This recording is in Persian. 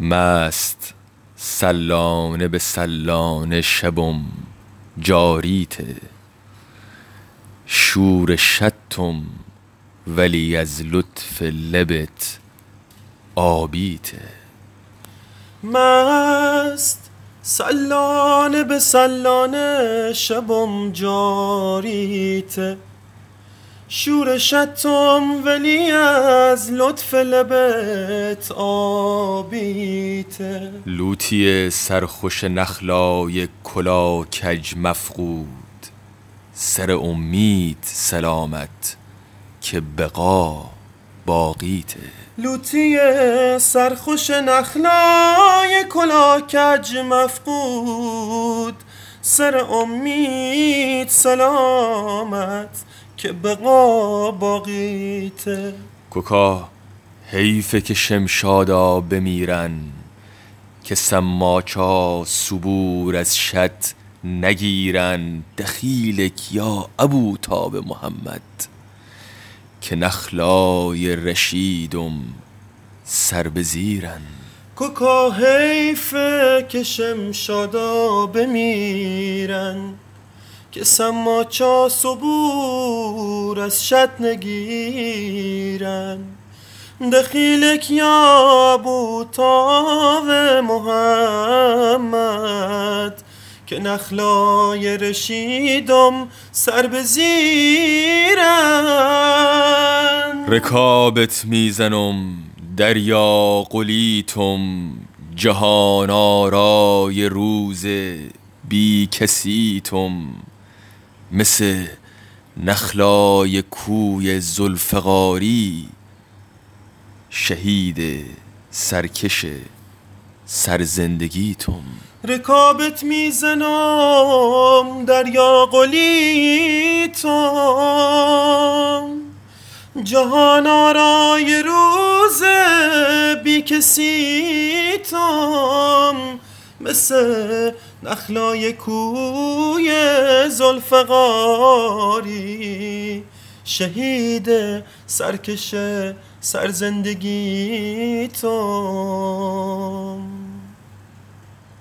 مست سلانه به سلانه شبم جاریته شور شطم ولی از لطف لبت آبیته مست سلانه به سلانه شبم جاریته شور شتم ولی از لطف لبت آبیته. لوتی سرخوش نخلای کلا کج مفقود. سر امید سلامت که بقا باقیته. لوتی سرخوش نخلای کلا کج مفقود. سر امید سلامت که بقا باقیته. کوکا حیفه که شمشادا بمیرن که سماچا صبور از شط نگیرن. دخیلک یا ابو تاب محمد که نخلای رشیدم سر به زیرن. کوکا حیفه که شمشادا بمیرن. که سماچا صبور از شط نگیرن دخیلک یا ابو تاو محمد که نخلای رشیدم سر به زیرن رکابت می‌زنم دریا قلیتم جهان آرای روز بی کسیتم. مثل نخلای کوی زلفقاری شهید سرکش سرزندگیتم. رکابت می‌زنم دریا قلیتم. جهان آرای روز بی کسیتم مثل نخلای کوی زلفقاری شهید سرکش سرزندگیتم